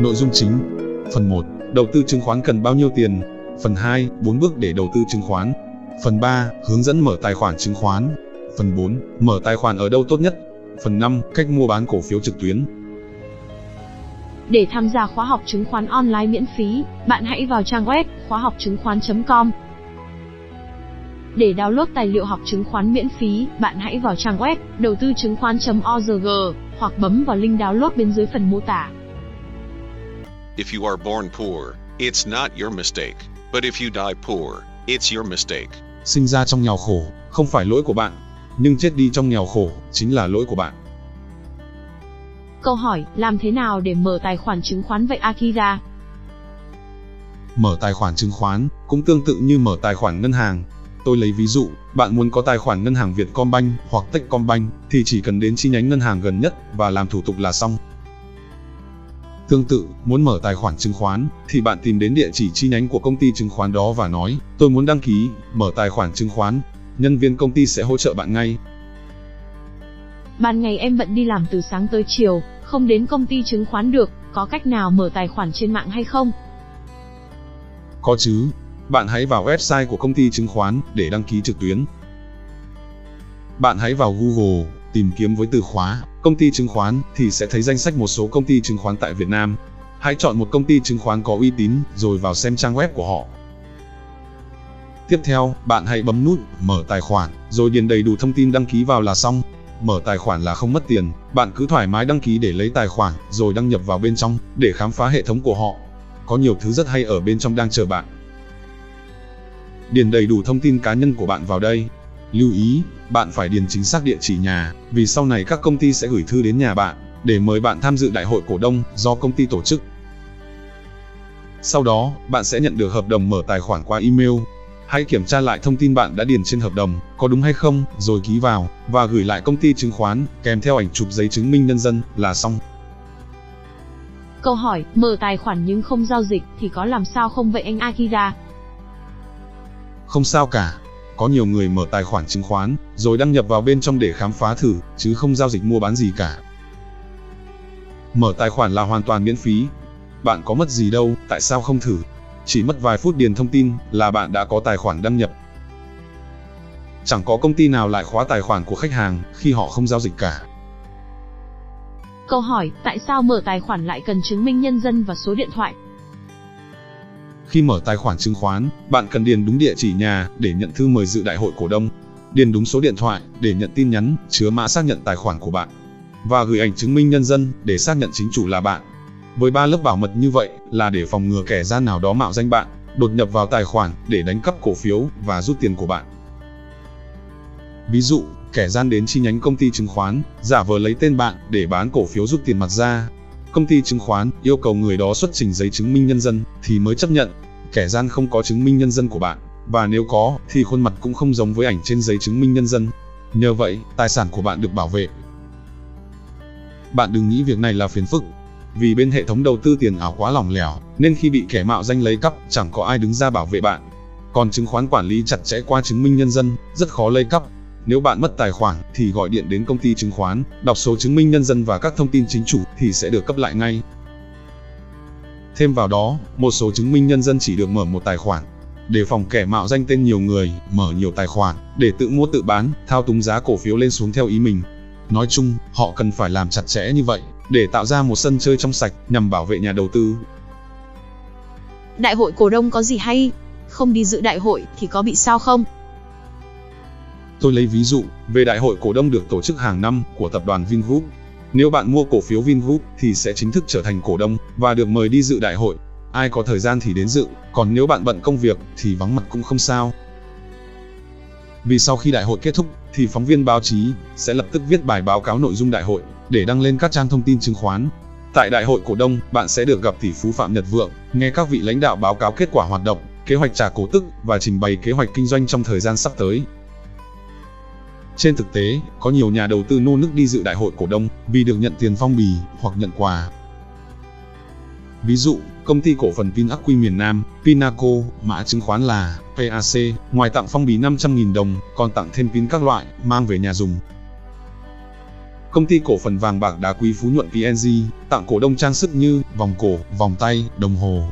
Nội dung chính Phần 1. Đầu tư chứng khoán cần bao nhiêu tiền? Phần 2. 4 bước để đầu tư chứng khoán. Phần 3. Hướng dẫn mở tài khoản chứng khoán. Phần 4. Mở tài khoản ở đâu tốt nhất? Phần 5. Cách mua bán cổ phiếu trực tuyến. Để tham gia khóa học chứng khoán online miễn phí, bạn hãy vào trang web khóa học chứng khoán.com. Để download tài liệu học chứng khoán miễn phí, bạn hãy vào trang web đầu tư chứng khoán.org hoặc bấm vào link download bên dưới phần mô tả. If you are born poor, it's not your mistake. But if you die poor, it's your mistake. Sinh ra trong nghèo khổ, không phải lỗi của bạn, nhưng chết đi trong nghèo khổ, chính là lỗi của bạn. Câu hỏi, làm thế nào để mở tài khoản chứng khoán vậy Akira? Mở tài khoản chứng khoán cũng tương tự như mở tài khoản ngân hàng. Tôi lấy ví dụ, bạn muốn có tài khoản ngân hàng Vietcombank hoặc Techcombank thì chỉ cần đến chi nhánh ngân hàng gần nhất và làm thủ tục là xong. Tương tự, muốn mở tài khoản chứng khoán thì bạn tìm đến địa chỉ chi nhánh của công ty chứng khoán đó và nói, tôi muốn đăng ký, mở tài khoản chứng khoán. Nhân viên công ty sẽ hỗ trợ bạn ngay. Ban ngày em bận đi làm từ sáng tới chiều, không đến công ty chứng khoán được, có cách nào mở tài khoản trên mạng hay không? Có chứ, bạn hãy vào website của công ty chứng khoán để đăng ký trực tuyến. Bạn hãy vào Google, tìm kiếm với từ khóa công ty chứng khoán thì sẽ thấy danh sách một số công ty chứng khoán tại Việt Nam. Hãy chọn một công ty chứng khoán có uy tín rồi vào xem trang web của họ. Tiếp theo, bạn hãy bấm nút mở tài khoản rồi điền đầy đủ thông tin đăng ký vào là xong. Mở tài khoản là không mất tiền, bạn cứ thoải mái đăng ký để lấy tài khoản rồi đăng nhập vào bên trong để khám phá hệ thống của họ. Có nhiều thứ rất hay ở bên trong đang chờ bạn. Điền đầy đủ thông tin cá nhân của bạn vào đây. Lưu ý, bạn phải điền chính xác địa chỉ nhà, vì sau này các công ty sẽ gửi thư đến nhà bạn để mời bạn tham dự đại hội cổ đông do công ty tổ chức. Sau đó, bạn sẽ nhận được hợp đồng mở tài khoản qua email. Hãy kiểm tra lại thông tin bạn đã điền trên hợp đồng, có đúng hay không, rồi ký vào, và gửi lại công ty chứng khoán, kèm theo ảnh chụp giấy chứng minh nhân dân, là xong. Câu hỏi, mở tài khoản nhưng không giao dịch thì có làm sao không vậy anh Akira? Không sao cả, có nhiều người mở tài khoản chứng khoán, rồi đăng nhập vào bên trong để khám phá thử, chứ không giao dịch mua bán gì cả. Mở tài khoản là hoàn toàn miễn phí. Bạn có mất gì đâu, tại sao không thử? Chỉ mất vài phút điền thông tin là bạn đã có tài khoản đăng nhập. Chẳng có công ty nào lại khóa tài khoản của khách hàng khi họ không giao dịch cả. Câu hỏi, tại sao mở tài khoản lại cần chứng minh nhân dân và số điện thoại? Khi mở tài khoản chứng khoán, bạn cần điền đúng địa chỉ nhà để nhận thư mời dự đại hội cổ đông, điền đúng số điện thoại để nhận tin nhắn chứa mã xác nhận tài khoản của bạn và gửi ảnh chứng minh nhân dân để xác nhận chính chủ là bạn. Với ba lớp bảo mật như vậy là để phòng ngừa kẻ gian nào đó mạo danh bạn, đột nhập vào tài khoản để đánh cắp cổ phiếu và rút tiền của bạn. Ví dụ, kẻ gian đến chi nhánh công ty chứng khoán, giả vờ lấy tên bạn để bán cổ phiếu rút tiền mặt ra. Công ty chứng khoán yêu cầu người đó xuất trình giấy chứng minh nhân dân thì mới chấp nhận. Kẻ gian không có chứng minh nhân dân của bạn, và nếu có thì khuôn mặt cũng không giống với ảnh trên giấy chứng minh nhân dân. Nhờ vậy, tài sản của bạn được bảo vệ. Bạn đừng nghĩ việc này là phiền phức, vì bên hệ thống đầu tư tiền ảo quá lỏng lẻo, nên khi bị kẻ mạo danh lấy cắp, chẳng có ai đứng ra bảo vệ bạn. Còn chứng khoán quản lý chặt chẽ qua chứng minh nhân dân, rất khó lấy cắp. Nếu bạn mất tài khoản thì gọi điện đến công ty chứng khoán, đọc số chứng minh nhân dân và các thông tin chính chủ thì sẽ được cấp lại ngay. Thêm vào đó, một số chứng minh nhân dân chỉ được mở một tài khoản. Để phòng kẻ mạo danh tên nhiều người, mở nhiều tài khoản, để tự mua tự bán, thao túng giá cổ phiếu lên xuống theo ý mình. Nói chung, họ cần phải làm chặt chẽ như vậy, để tạo ra một sân chơi trong sạch nhằm bảo vệ nhà đầu tư. Đại hội cổ đông có gì hay? Không đi dự đại hội thì có bị sao không? Tôi lấy ví dụ về đại hội cổ đông được tổ chức hàng năm của tập đoàn Vingroup. Nếu bạn mua cổ phiếu Vingroup thì sẽ chính thức trở thành cổ đông và được mời đi dự đại hội. Ai có thời gian thì đến dự, còn nếu bạn bận công việc thì vắng mặt cũng không sao. Vì sau khi đại hội kết thúc thì phóng viên báo chí sẽ lập tức viết bài báo cáo nội dung đại hội để đăng lên các trang thông tin chứng khoán. Tại đại hội cổ đông, bạn sẽ được gặp tỷ phú Phạm Nhật Vượng, nghe các vị lãnh đạo báo cáo kết quả hoạt động, kế hoạch trả cổ tức và trình bày kế hoạch kinh doanh trong thời gian sắp tới. Trên thực tế, có nhiều nhà đầu tư nô nức đi dự đại hội cổ đông vì được nhận tiền phong bì hoặc nhận quà. Ví dụ, công ty cổ phần Pinaqui miền Nam, Pinaco, mã chứng khoán là PAC, ngoài tặng phong bì 500.000 đồng, còn tặng thêm pin các loại, mang về nhà dùng. Công ty cổ phần vàng bạc đá quý Phú Nhuận PNG tặng cổ đông trang sức như vòng cổ, vòng tay, đồng hồ.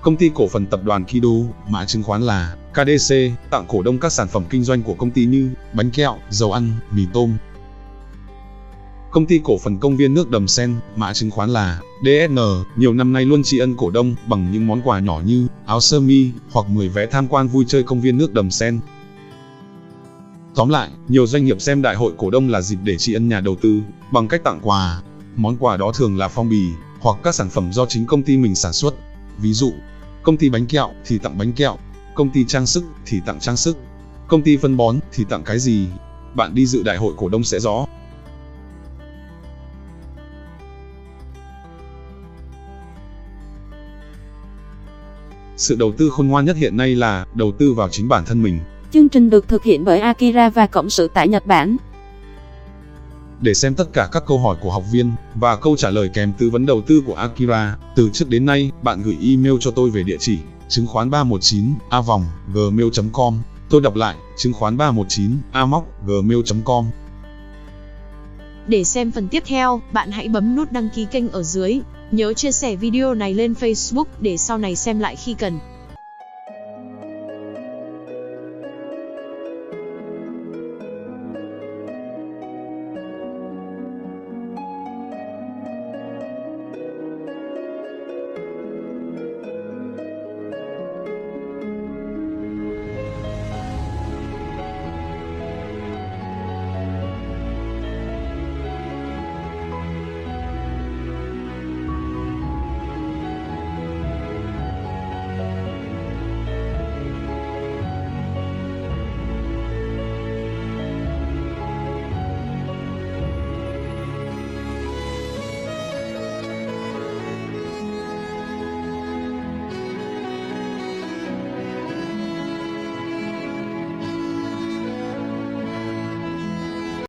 Công ty cổ phần tập đoàn Kido, mã chứng khoán là KDC, tặng cổ đông các sản phẩm kinh doanh của công ty như bánh kẹo, dầu ăn, mì tôm. Công ty cổ phần công viên nước Đầm Sen, mã chứng khoán là DSN, nhiều năm nay luôn tri ân cổ đông bằng những món quà nhỏ như áo sơ mi hoặc 10 vé tham quan vui chơi công viên nước Đầm Sen. Tóm lại, nhiều doanh nghiệp xem đại hội cổ đông là dịp để tri ân nhà đầu tư bằng cách tặng quà. Món quà đó thường là phong bì hoặc các sản phẩm do chính công ty mình sản xuất. Ví dụ, công ty bánh kẹo thì tặng bánh kẹo, công ty trang sức thì tặng trang sức, công ty phân bón thì tặng cái gì. Bạn đi dự đại hội cổ đông sẽ rõ. Sự đầu tư khôn ngoan nhất hiện nay là đầu tư vào chính bản thân mình. Chương trình được thực hiện bởi Akira và Cộng sự tại Nhật Bản. Để xem tất cả các câu hỏi của học viên và câu trả lời kèm tư vấn đầu tư của Akira, từ trước đến nay, bạn gửi email cho tôi về địa chỉ chứng khoán 319 a vòng gmail.com. Tôi đọc lại, chứng khoán 319 a móc gmail.com. Để xem phần tiếp theo, bạn hãy bấm nút đăng ký kênh ở dưới. Nhớ chia sẻ video này lên Facebook để sau này xem lại khi cần.